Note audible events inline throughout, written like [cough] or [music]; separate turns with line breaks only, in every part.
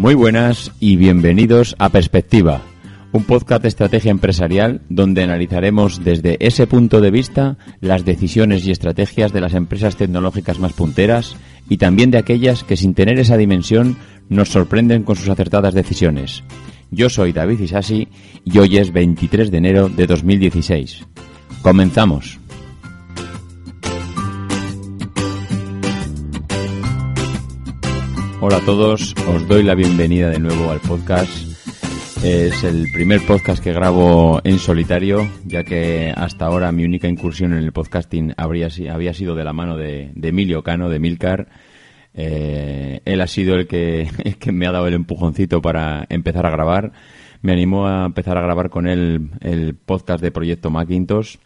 Muy buenas y bienvenidos a Perspectiva un podcast de estrategia empresarial donde analizaremos desde ese punto de vista las decisiones y estrategias de las empresas tecnológicas más punteras y también de aquellas que sin tener esa dimensión nos sorprenden con sus acertadas decisiones. Yo soy David Isasi y hoy es 23 de enero de 2016. Comenzamos. Hola a todos, os doy la bienvenida de nuevo al podcast es el primer podcast que grabo en solitario, ya que hasta ahora mi única incursión en el podcasting habría, había sido de la mano de, Emilio Cano, de Milcar. Eh, él ha sido el que, [laughs] que, me ha dado el empujoncito para empezar a grabar. Me animó a empezar a grabar con él el podcast de Proyecto Macintosh.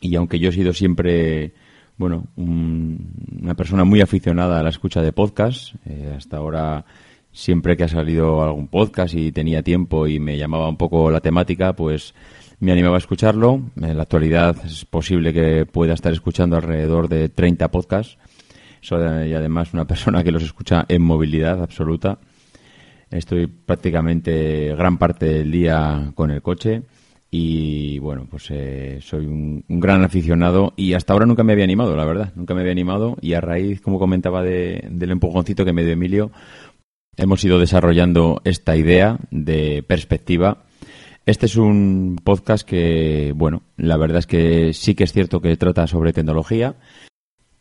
Y aunque yo he sido siempre, bueno, una persona muy aficionada a la escucha de podcast, eh, hasta ahora siempre que ha salido algún podcast y tenía tiempo y me llamaba un poco la temática, pues me animaba a escucharlo. En la actualidad es posible que pueda estar escuchando alrededor de 30 podcasts. Soy además una [laughs] persona que los escucha en movilidad absoluta. Estoy prácticamente gran parte del día con el coche y bueno, pues eh, soy un, gran aficionado y hasta ahora nunca me había animado, la verdad, nunca me había animado y a raíz, como comentaba, del empujoncito que me dio Emilio, hemos ido desarrollando esta idea de perspectiva. Este es un podcast que, bueno, la verdad es que sí que es cierto que trata sobre tecnología,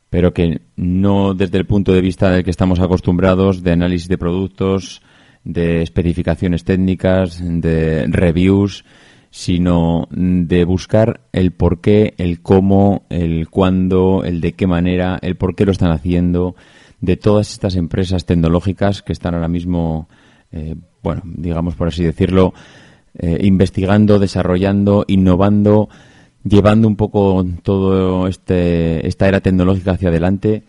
pero que no desde el punto de vista del que estamos acostumbrados de análisis de productos, de especificaciones técnicas, de reviews, sino de buscar el por qué, el cómo, el cuándo, el de qué manera, el por qué lo están haciendo, de todas estas empresas tecnológicas que están ahora mismo, eh, bueno, digamos por así decirlo, eh, investigando, desarrollando, innovando, llevando un poco todo este esta era tecnológica hacia adelante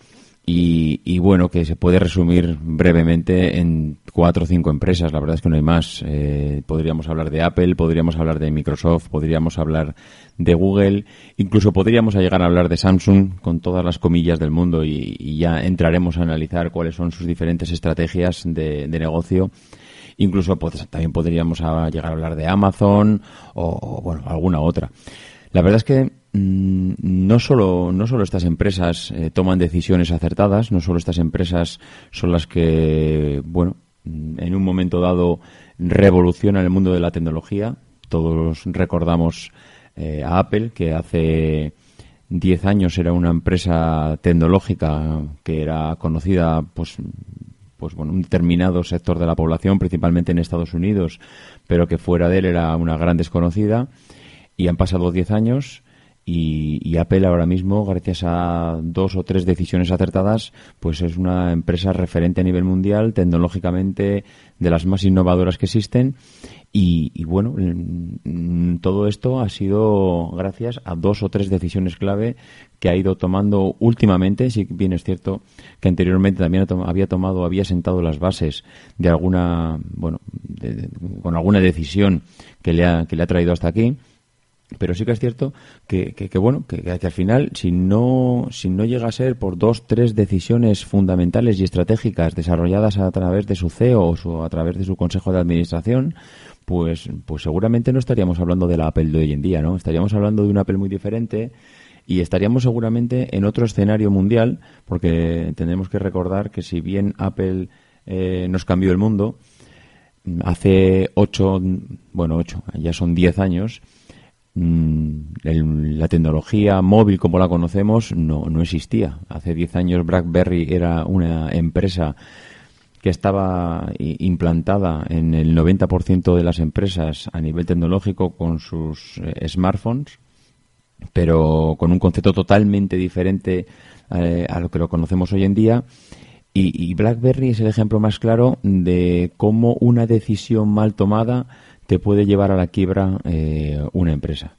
y, bueno, que se puede resumir brevemente en cuatro o cinco empresas. La verdad es que no hay más. Eh, podríamos hablar de Apple, podríamos hablar de Microsoft, podríamos hablar de Google, incluso podríamos llegar a hablar de Samsung con todas las comillas del mundo y, ya entraremos a analizar cuáles son sus diferentes estrategias de, negocio. Incluso pues, también podríamos llegar a hablar de Amazon o, bueno, alguna otra. La verdad es que no solo, no solo estas empresas eh, toman decisiones acertadas, no solo estas empresas son las que, bueno, mm, en un momento dado revolucionan el mundo de la tecnología. Todos recordamos eh, a Apple, que hace 10 años era una empresa tecnológica que era conocida, pues, pues bueno, un determinado sector de la población, principalmente en Estados Unidos, pero que fuera de él era una gran desconocida. Y han pasado 10 años y, Apple ahora mismo, gracias a dos o tres decisiones acertadas, pues es una empresa referente a nivel mundial, tecnológicamente de las más innovadoras que existen. Y, bueno, todo esto ha sido gracias a dos o tres decisiones clave que ha ido tomando últimamente. Si bien es cierto que anteriormente también había tomado, había sentado las bases de alguna, bueno, con alguna decisión que le ha, que le ha traído hasta aquí pero sí que es cierto que, que, bueno que, que, al final si no si no llega a ser por dos tres decisiones fundamentales y estratégicas desarrolladas a través de su CEO o a través de su consejo de administración pues, pues seguramente no estaríamos hablando de la Apple de hoy en día, ¿no? Estaríamos hablando de una Apple muy diferente y estaríamos seguramente en otro escenario mundial, porque tenemos que recordar que si bien Apple eh, nos cambió el mundo, hace ocho, bueno, ocho, ya son diez años, la tecnología móvil como la conocemos no, no existía. Hace diez años BlackBerry era una empresa que estaba implantada en el 90% de las empresas a nivel tecnológico con sus eh, smartphones, pero con un concepto totalmente diferente eh, a lo que lo conocemos hoy en día. Y, BlackBerry es el ejemplo más claro de cómo una decisión mal tomada te puede llevar a la quiebra eh, una empresa.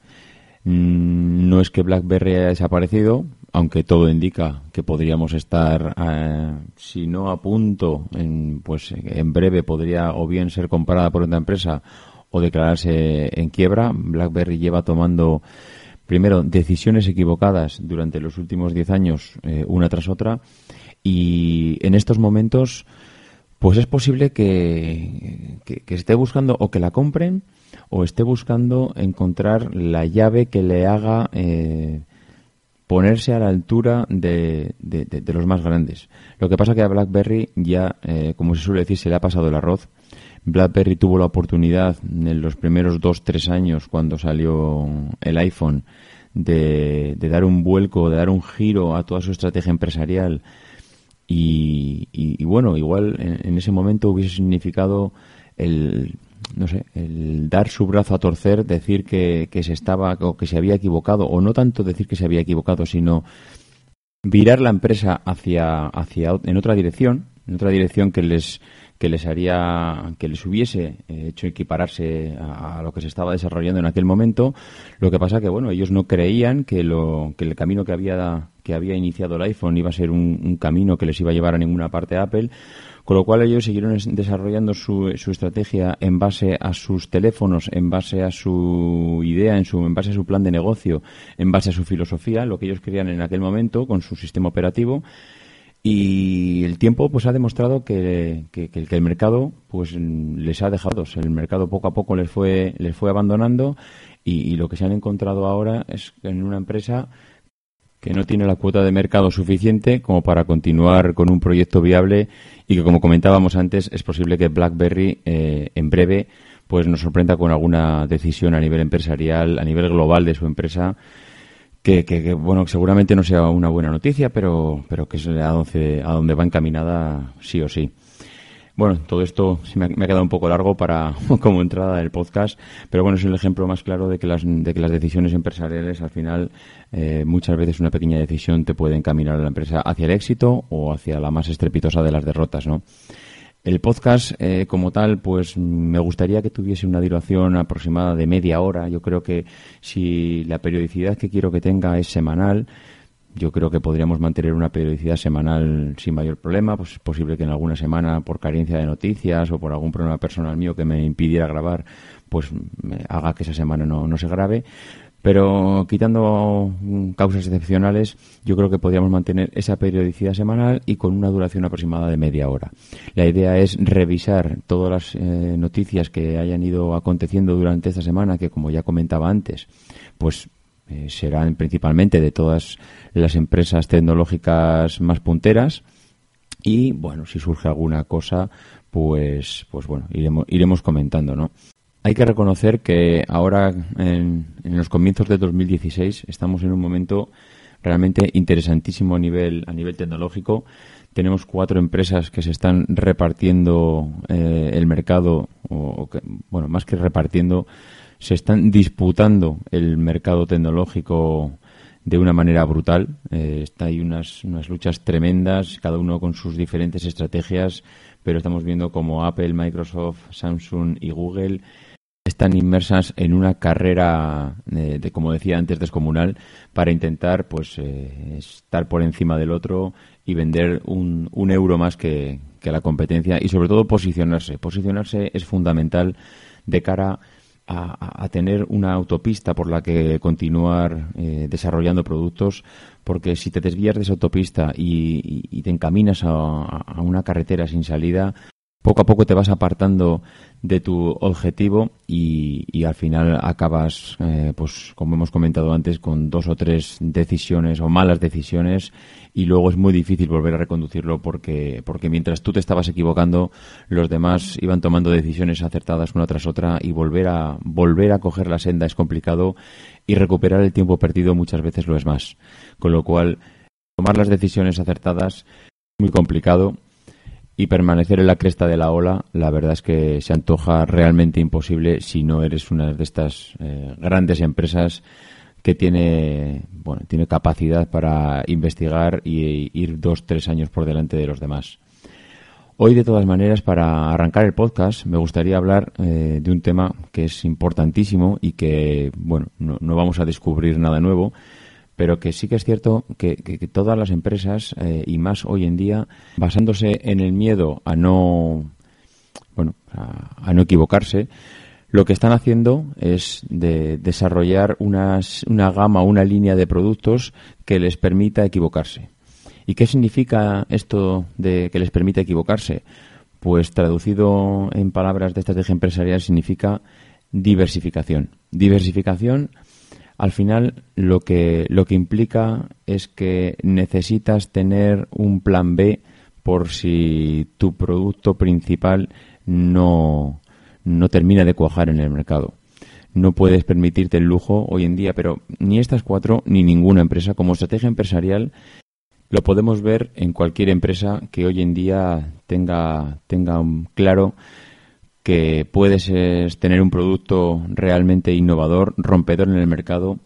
Mm, no es que BlackBerry haya desaparecido, aunque todo indica que podríamos estar, eh, si no a punto, en, pues en breve podría o bien ser comparada por otra empresa o declararse en quiebra. BlackBerry lleva tomando primero decisiones equivocadas durante los últimos 10 años, eh, una tras otra, y en estos momentos, pues es posible que, esté buscando o que la compren o esté buscando encontrar la llave que le haga eh, ponerse a la altura de, de, los más grandes. Lo que pasa que a BlackBerry ya, eh, como se suele decir, se le ha pasado el arroz. BlackBerry tuvo la oportunidad en los primeros dos, tres años, cuando salió el iPhone, de, dar un vuelco, de dar un giro a toda su estrategia empresarial. Y, y, bueno, igual en, ese momento hubiese significado el no sé, el dar su brazo a torcer, decir que, que se estaba o que se había equivocado, o no tanto decir que se había equivocado, sino virar la empresa hacia, hacia en otra dirección, en otra dirección que les que les haría que les hubiese eh, hecho equipararse a, lo que se estaba desarrollando en aquel momento lo que pasa que bueno ellos no creían que lo que el camino que había que había iniciado el iPhone iba a ser un, camino que les iba a llevar a ninguna parte a Apple con lo cual ellos siguieron desarrollando su, su, estrategia en base a sus teléfonos, en base a su idea, en, su, en base a su plan de negocio, en base a su filosofía, lo que ellos querían en aquel momento con su sistema operativo. Y el tiempo pues ha demostrado que, que, el mercado pues les ha dejado. El mercado poco a poco les fue, les fue abandonando y, y lo que se han encontrado ahora es en una empresa que no tiene la cuota de mercado suficiente como para continuar con un proyecto viable y que, como comentábamos antes, es posible que BlackBerry eh, en breve pues nos sorprenda con alguna decisión a nivel empresarial, a nivel global de su empresa, que, que, bueno, seguramente no sea una buena noticia, pero, pero que es a donde, a donde va encaminada sí o sí. Bueno, todo esto me ha, quedado un poco largo para [laughs] como entrada del podcast, pero bueno, es el ejemplo más claro de que las, de que las decisiones empresariales al final eh, muchas veces una pequeña decisión te puede encaminar a la empresa hacia el éxito o hacia la más estrepitosa de las derrotas, ¿no? El podcast, eh, como tal, pues me gustaría que tuviese una duración aproximada de media hora. Yo creo que si la periodicidad que quiero que tenga es semanal, yo creo que podríamos mantener una periodicidad semanal sin mayor problema. Pues es posible que en alguna semana, por carencia de noticias o por algún problema personal mío que me impidiera grabar, pues haga que esa semana no, no se grabe. Pero quitando causas excepcionales, yo creo que podríamos mantener esa periodicidad semanal y con una duración aproximada de media hora. La idea es revisar todas las eh, noticias que hayan ido aconteciendo durante esta semana, que como ya comentaba antes, pues eh, serán principalmente de todas las empresas tecnológicas más punteras y bueno si surge alguna cosa pues pues bueno iremos iremos comentando no hay que reconocer que ahora en, los comienzos de 2016 estamos en un momento realmente interesantísimo a nivel a nivel tecnológico tenemos cuatro empresas que se están repartiendo eh, el mercado o, bueno más que repartiendo se están disputando el mercado tecnológico de una manera brutal. Eh, está hay unas, unas luchas tremendas, cada uno con sus diferentes estrategias, pero estamos viendo como Apple, Microsoft, Samsung y Google están inmersas en una carrera, eh, de, como decía antes, descomunal para intentar pues eh, estar por encima del otro y vender un, un euro más que, que la competencia y sobre todo posicionarse. Posicionarse es fundamental de cara a a, tener una autopista por la que continuar eh, desarrollando productos, porque si te desvías de esa autopista y, te encaminas a, una carretera sin salida, poco a poco te vas apartando de tu objetivo y, al final acabas, eh, pues como hemos comentado antes, con dos o tres decisiones o malas decisiones y luego es muy difícil volver a reconducirlo porque, porque mientras tú te estabas equivocando, los demás iban tomando decisiones acertadas una tras otra y volver a, volver a coger la senda es complicado y recuperar el tiempo perdido muchas veces lo es más. Con lo cual, tomar las decisiones acertadas muy complicado y permanecer en la cresta de la ola, la verdad es que se antoja realmente imposible si no eres una de estas eh, grandes empresas que tiene, bueno, tiene capacidad para investigar y ir dos, tres años por delante de los demás. Hoy, de todas maneras, para arrancar el podcast, me gustaría hablar eh, de un tema que es importantísimo y que, bueno, no, no vamos a descubrir nada nuevo, pero que sí que es cierto que, todas las empresas, eh, y más hoy en día, basándose en el miedo a no, bueno, a, no equivocarse, lo que están haciendo es de desarrollar unas, una gama, una línea de productos que les permita equivocarse. ¿Y qué significa esto de que les permita equivocarse? Pues traducido en palabras de estrategia empresarial significa diversificación. Diversificación al final lo que, lo que implica es que necesitas tener un plan B por si tu producto principal no, no termina de cuajar en el mercado. No puedes permitirte el lujo hoy en día, pero ni estas cuatro ni ninguna empresa como estrategia empresarial lo podemos ver en cualquier empresa que hoy en día tenga, tenga claro que puedes tener un producto realmente innovador, rompedor en el mercado,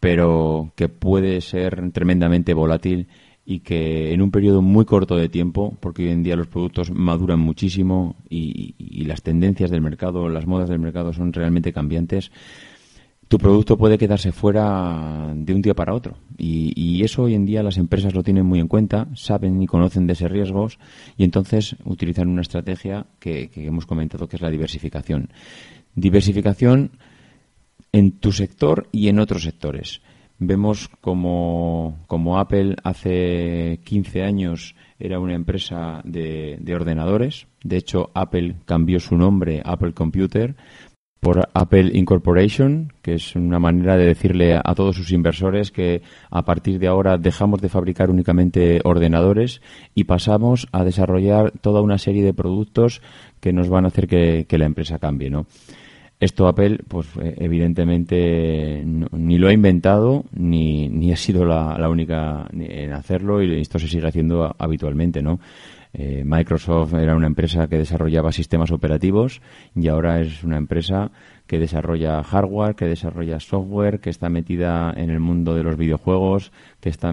pero que puede ser tremendamente volátil y que en un periodo muy corto de tiempo, porque hoy en día los productos maduran muchísimo y, y las tendencias del mercado, las modas del mercado son realmente cambiantes, tu producto puede quedarse fuera de un día para otro. Y, eso hoy en día las empresas lo tienen muy en cuenta, saben y conocen de ese riesgos y entonces utilizan una estrategia que, hemos comentado que es la diversificación. Diversificación en tu sector y en otros sectores. Vemos como, como Apple hace 15 años era una empresa de, de ordenadores. De hecho, Apple cambió su nombre, Apple Computer, por Apple Incorporation, que es una manera de decirle a todos sus inversores que a partir de ahora dejamos de fabricar únicamente ordenadores y pasamos a desarrollar toda una serie de productos que nos van a hacer que, la empresa cambie, ¿no? Esto Apple, pues eh, evidentemente ni lo ha inventado ni, ni ha sido la, la única en hacerlo y esto se sigue haciendo habitualmente, ¿no? Eh, Microsoft era una empresa que desarrollaba sistemas operativos y ahora es una empresa que desarrolla hardware, que desarrolla software, que está metida en el mundo de los videojuegos, que está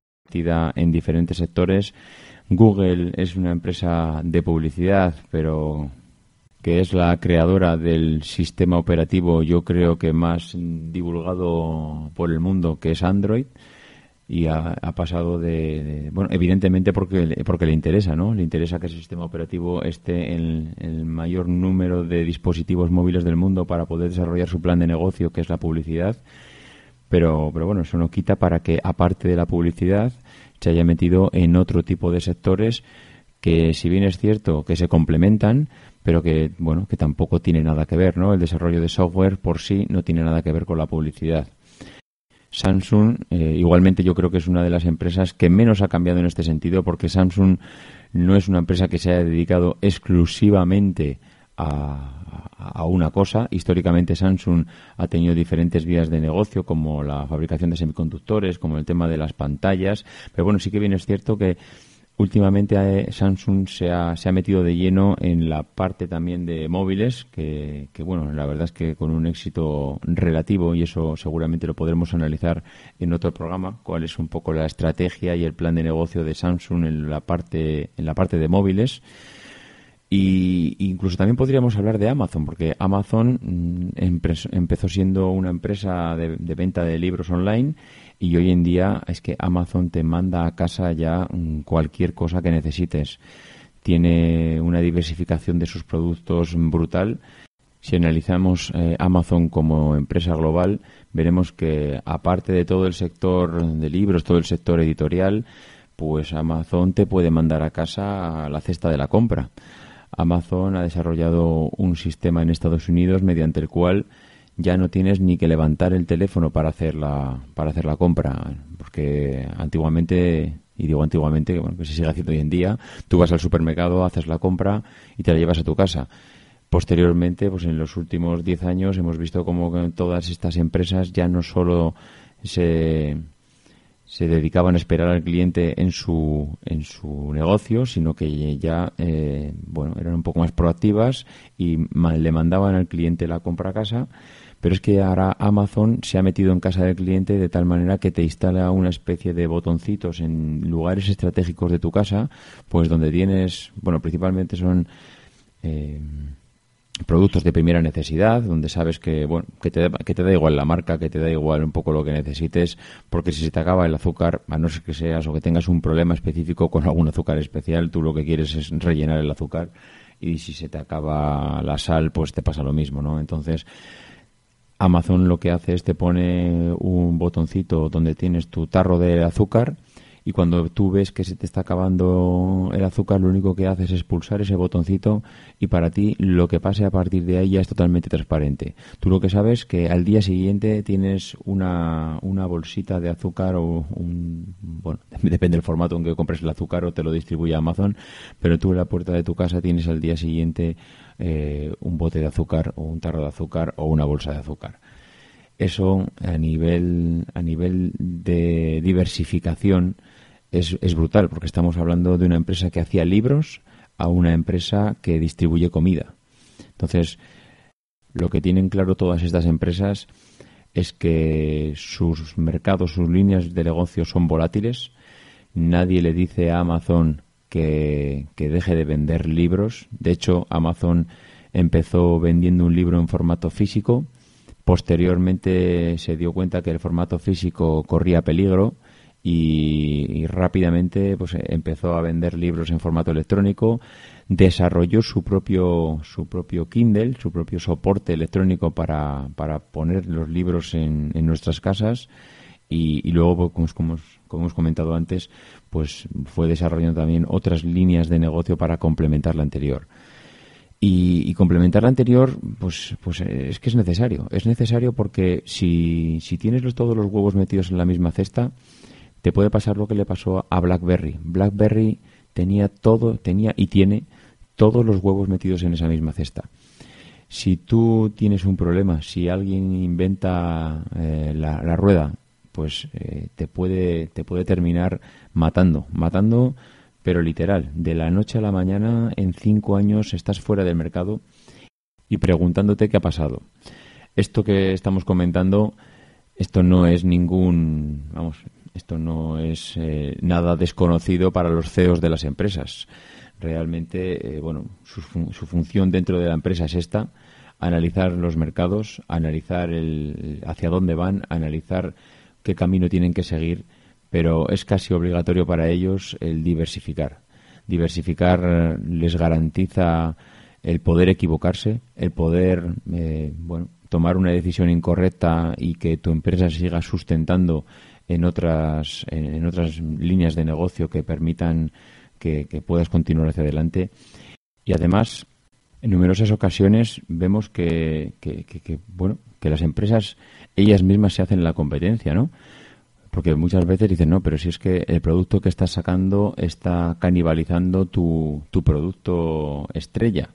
En diferentes sectores. Google es una empresa de publicidad, pero que es la creadora del sistema operativo, yo creo que más divulgado por el mundo, que es Android y ha, pasado de, bueno evidentemente porque porque le interesa no le interesa que ese sistema operativo esté en, el mayor número de dispositivos móviles del mundo para poder desarrollar su plan de negocio que es la publicidad pero pero bueno eso no quita para que aparte de la publicidad se haya metido en otro tipo de sectores que si bien es cierto que se complementan pero que bueno que tampoco tiene nada que ver no el desarrollo de software por sí no tiene nada que ver con la publicidad. Samsung, eh, igualmente yo creo que es una de las empresas que menos ha cambiado en este sentido, porque Samsung no es una empresa que se haya dedicado exclusivamente a, una cosa. Históricamente Samsung ha tenido diferentes vías de negocio, como la fabricación de semiconductores, como el tema de las pantallas. Pero bueno, sí que bien es cierto que últimamente eh, Samsung se ha, se ha metido de lleno en la parte también de móviles, que, que, bueno, la verdad es que con un éxito relativo, y eso seguramente lo podremos analizar en otro programa, cuál es un poco la estrategia y el plan de negocio de Samsung en la parte, en la parte de móviles. Y incluso también podríamos hablar de Amazon, porque Amazon mm, empezó siendo una empresa de, venta de libros online y hoy en día es que Amazon te manda a casa ya mm, cualquier cosa que necesites. Tiene una diversificación de sus productos brutal. Si analizamos eh, Amazon como empresa global, veremos que aparte de todo el sector de libros, todo el sector editorial, pues Amazon te puede mandar a casa la cesta de la compra. Amazon ha desarrollado un sistema en Estados Unidos mediante el cual ya no tienes ni que levantar el teléfono para hacer la, para hacer la compra, porque antiguamente, y digo antiguamente, bueno, que se sigue haciendo hoy en día, tú vas al supermercado, haces la compra y te la llevas a tu casa. Posteriormente, pues en los últimos 10 años hemos visto como todas estas empresas ya no solo se se dedicaban a esperar al cliente en su, en su negocio, sino que ya eh, bueno, eran un poco más proactivas y le mandaban al cliente la compra a casa. Pero es que ahora Amazon se ha metido en casa del cliente de tal manera que te instala una especie de botoncitos en lugares estratégicos de tu casa, pues donde tienes, bueno, principalmente son eh, productos de primera necesidad, donde sabes que, bueno, que te, que te da igual la marca, que te da igual un poco lo que necesites, porque si se te acaba el azúcar, a no ser que seas o que tengas un problema específico con algún azúcar especial, tú lo que quieres es rellenar el azúcar y si se te acaba la sal, pues te pasa lo mismo, ¿no? Entonces, Amazon lo que hace es te pone un botoncito donde tienes tu tarro de azúcar y cuando tú ves que se te está acabando el azúcar, lo único que haces es pulsar ese botoncito y para ti lo que pase a partir de ahí ya es totalmente transparente. Tú lo que sabes que al día siguiente tienes una, una bolsita de azúcar o un, bueno, [laughs] depende del formato en que compres el azúcar o te lo distribuye Amazon, pero tú en la puerta de tu casa tienes al día siguiente eh, un bote de azúcar o un tarro de azúcar o una bolsa de azúcar eso a nivel a nivel de diversificación es, es brutal, porque estamos hablando de una empresa que hacía libros a una empresa que distribuye comida. Entonces, lo que tienen claro todas estas empresas es que sus mercados, sus líneas de negocio son volátiles. Nadie le dice a Amazon que, que, deje de vender libros. De hecho, Amazon empezó vendiendo un libro en formato físico. Posteriormente se dio cuenta que el formato físico corría peligro y, rápidamente pues empezó a vender libros en formato electrónico desarrolló su propio su propio Kindle su propio soporte electrónico para, para poner los libros en, en nuestras casas y, luego pues, como, hemos comentado antes pues fue desarrollando también otras líneas de negocio para complementar la anterior y, y, complementar la anterior, pues, pues es que es necesario. Es necesario porque si, si tienes los, todos los huevos metidos en la misma cesta, te puede pasar lo que le pasó a BlackBerry. BlackBerry tenía todo, tenía y tiene todos los huevos metidos en esa misma cesta. Si tú tienes un problema, si alguien inventa eh, la, rueda, pues eh, te puede te puede terminar matando, matando, pero literal, de la noche a la mañana, en cinco años estás fuera del mercado y preguntándote qué ha pasado. Esto que estamos comentando, esto no es ningún, vamos, esto no es eh, nada desconocido para los CEOs de las empresas. Realmente, eh, bueno, su, función dentro de la empresa es esta, analizar los mercados, analizar el, hacia dónde van, analizar qué camino tienen que seguir, pero es casi obligatorio para ellos el diversificar. Diversificar eh, les garantiza el poder equivocarse, el poder, bueno, tomar una decisión incorrecta y que tu empresa siga sustentando en otras, en, otras líneas de negocio que permitan que, puedas continuar hacia adelante. Y además, en numerosas ocasiones vemos que, que, bueno, que las empresas ellas mismas se hacen la competencia, ¿no? Porque muchas veces dicen, no, pero si es que el producto que estás sacando está canibalizando tu, tu producto estrella.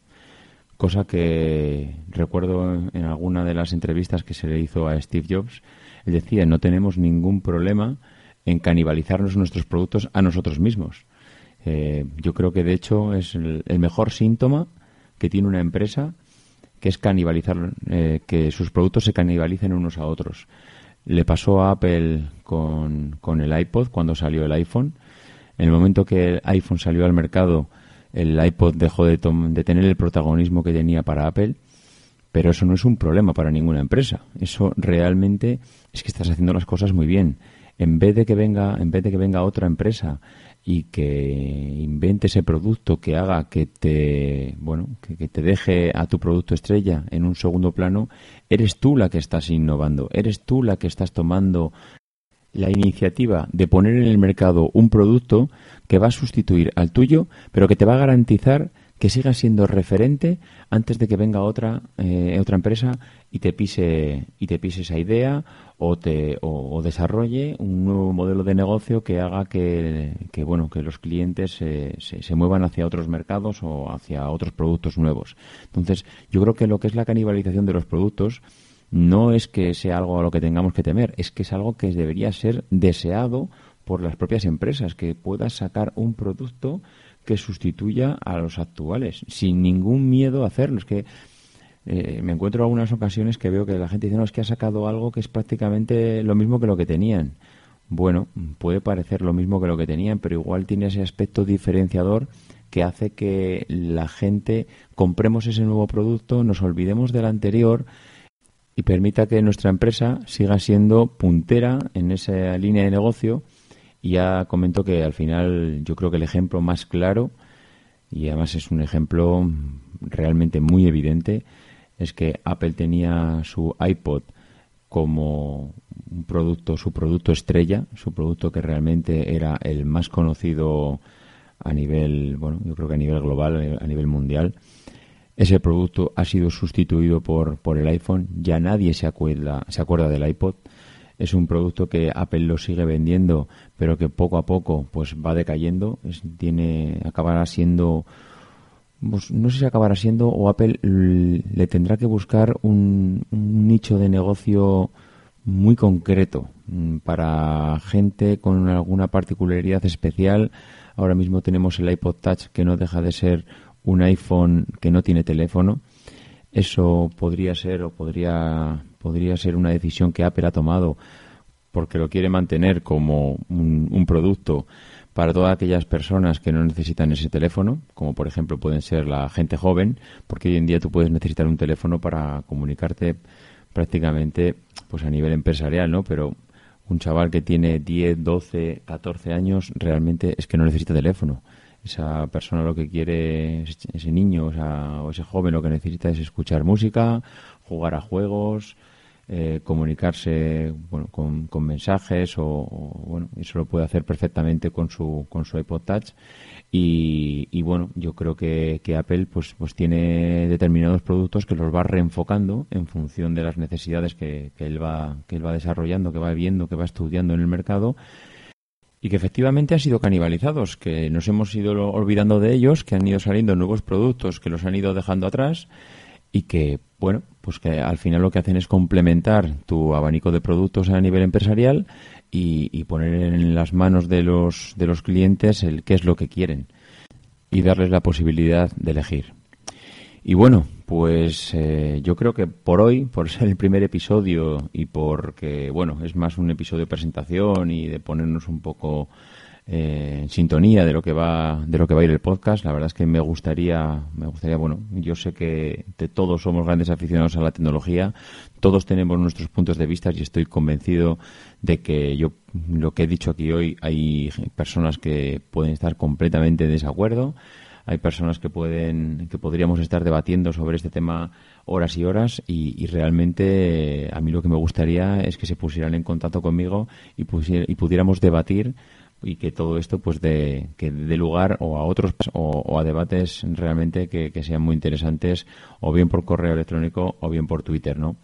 cosa que recuerdo en alguna de las entrevistas que se le hizo a Steve Jobs, él decía, no tenemos ningún problema en canibalizarnos nuestros productos a nosotros mismos. Eh, yo creo que de hecho es el, mejor síntoma que tiene una empresa que es canibalizar, eh, que sus productos se canibalicen unos a otros. Le pasó a Apple con, con el iPod cuando salió el iPhone. En el momento que el iPhone salió al mercado, el iPod dejó de, de tener el protagonismo que tenía para Apple pero eso no es un problema para ninguna empresa. Eso realmente es que estás haciendo las cosas muy bien. En vez de que venga, en vez de que venga otra empresa y que invente ese producto que haga que te, bueno, que, te deje a tu producto estrella en un segundo plano, eres tú la que estás innovando, eres tú la que estás tomando la iniciativa de poner en el mercado un producto que va a sustituir al tuyo, pero que te va a garantizar que siga siendo referente antes de que venga otra eh, otra empresa y te pise y te pise esa idea o te o, desarrolle un nuevo modelo de negocio que haga que, bueno que los clientes se, se, muevan hacia otros mercados o hacia otros productos nuevos. Entonces yo creo que lo que es la canibalización de los productos no es que sea algo a lo que tengamos que temer es que es algo que debería ser deseado por las propias empresas que puedas sacar un producto que sustituya a los actuales, sin ningún miedo a hacerlo. Es que eh, me encuentro algunas ocasiones que veo que la gente dice, no, es que ha sacado algo que es prácticamente lo mismo que lo que tenían. Bueno, puede parecer lo mismo que lo que tenían, pero igual tiene ese aspecto diferenciador que hace que la gente compremos ese nuevo producto, nos olvidemos del anterior y permita que nuestra empresa siga siendo puntera en esa línea de negocio ya comento que al final yo creo que el ejemplo más claro, y además es un ejemplo realmente muy evidente, es que Apple tenía su iPod como un producto, su producto estrella, su producto que realmente era el más conocido a nivel, bueno, yo creo que a nivel global, a nivel mundial. Ese producto ha sido sustituido por, por el iPhone. Ya nadie se acuerda, se acuerda del iPod es un producto que Apple lo sigue vendiendo, pero que poco a poco pues va decayendo, tiene acabará siendo pues, no sé si acabará siendo o Apple le tendrá que buscar un, nicho de negocio muy concreto mm, para gente con alguna particularidad especial. Ahora mismo tenemos el iPod Touch que no deja de ser un iPhone que no tiene teléfono. Eso podría ser o podría podría ser una decisión que Apple ha tomado porque lo quiere mantener como un, producto para todas aquellas personas que no necesitan ese teléfono, como por ejemplo pueden ser la gente joven, porque hoy en día tú puedes necesitar un teléfono para comunicarte prácticamente pues a nivel empresarial, ¿no? Pero un chaval que tiene 10, 12, 14 años realmente es que no necesita teléfono. Esa persona lo que quiere, ese niño o ese joven lo que necesita es escuchar música, jugar a juegos, eh, comunicarse bueno, con, mensajes o, bueno eso lo puede hacer perfectamente con su con su iPod Touch. Y, bueno yo creo que, Apple pues pues tiene determinados productos que los va reenfocando en función de las necesidades que, que él va que él va desarrollando que va viendo que va estudiando en el mercado y que efectivamente han sido canibalizados, que nos hemos ido olvidando de ellos, que han ido saliendo nuevos productos que los han ido dejando atrás y que, bueno, pues que al final lo que hacen es complementar tu abanico de productos a nivel empresarial y, poner en las manos de los, de los clientes el qué es lo que quieren y darles la posibilidad de elegir. Y bueno, pues eh, yo creo que por hoy, por ser el primer episodio y porque, bueno, es más un episodio de presentación y de ponernos un poco eh, en sintonía de lo que va de lo que va a ir el podcast. La verdad es que me gustaría, me gustaría, bueno, yo sé que todos somos grandes aficionados a la tecnología, todos tenemos nuestros puntos de vista y estoy convencido de que yo lo que he dicho aquí hoy hay personas que pueden estar completamente en desacuerdo. Hay personas que pueden, que podríamos estar debatiendo sobre este tema horas y horas y, realmente a mí lo que me gustaría es que se pusieran en contacto conmigo y, y pudiéramos debatir y que todo esto pues de que dé lugar o a otros o, a debates realmente que, sean muy interesantes o bien por correo electrónico o bien por Twitter, ¿no?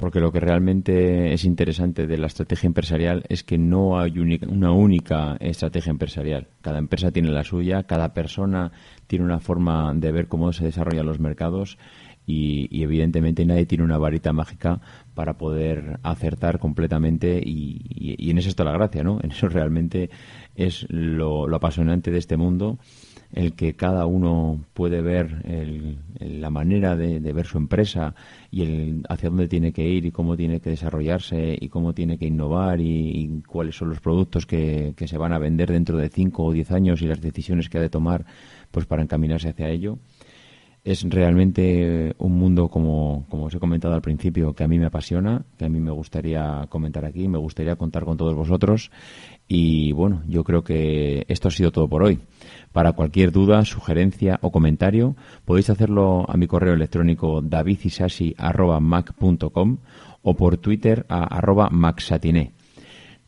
Porque lo que realmente es interesante de la estrategia empresarial es que no hay una única estrategia empresarial. Cada empresa tiene la suya, cada persona tiene una forma de ver cómo se desarrollan los mercados y, evidentemente nadie tiene una varita mágica para poder acertar completamente y, en eso está la gracia, ¿no? En eso realmente es lo, apasionante de este mundo, el que cada uno puede ver la manera de, ver su empresa y el hacia dónde tiene que ir y cómo tiene que desarrollarse y cómo tiene que innovar y, cuáles son los productos que, que se van a vender dentro de cinco o diez años y las decisiones que ha de tomar pues para encaminarse hacia ello es realmente un mundo, como, como os he comentado al principio, que a mí me apasiona, que a mí me gustaría comentar aquí, me gustaría contar con todos vosotros. Y bueno, yo creo que esto ha sido todo por hoy. Para cualquier duda, sugerencia o comentario, podéis hacerlo a mi correo electrónico davidisashi.mac.com o por Twitter a arroba.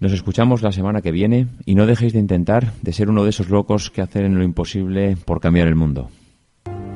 Nos escuchamos la semana que viene y no dejéis de intentar de ser uno de esos locos que hacen lo imposible por cambiar el mundo.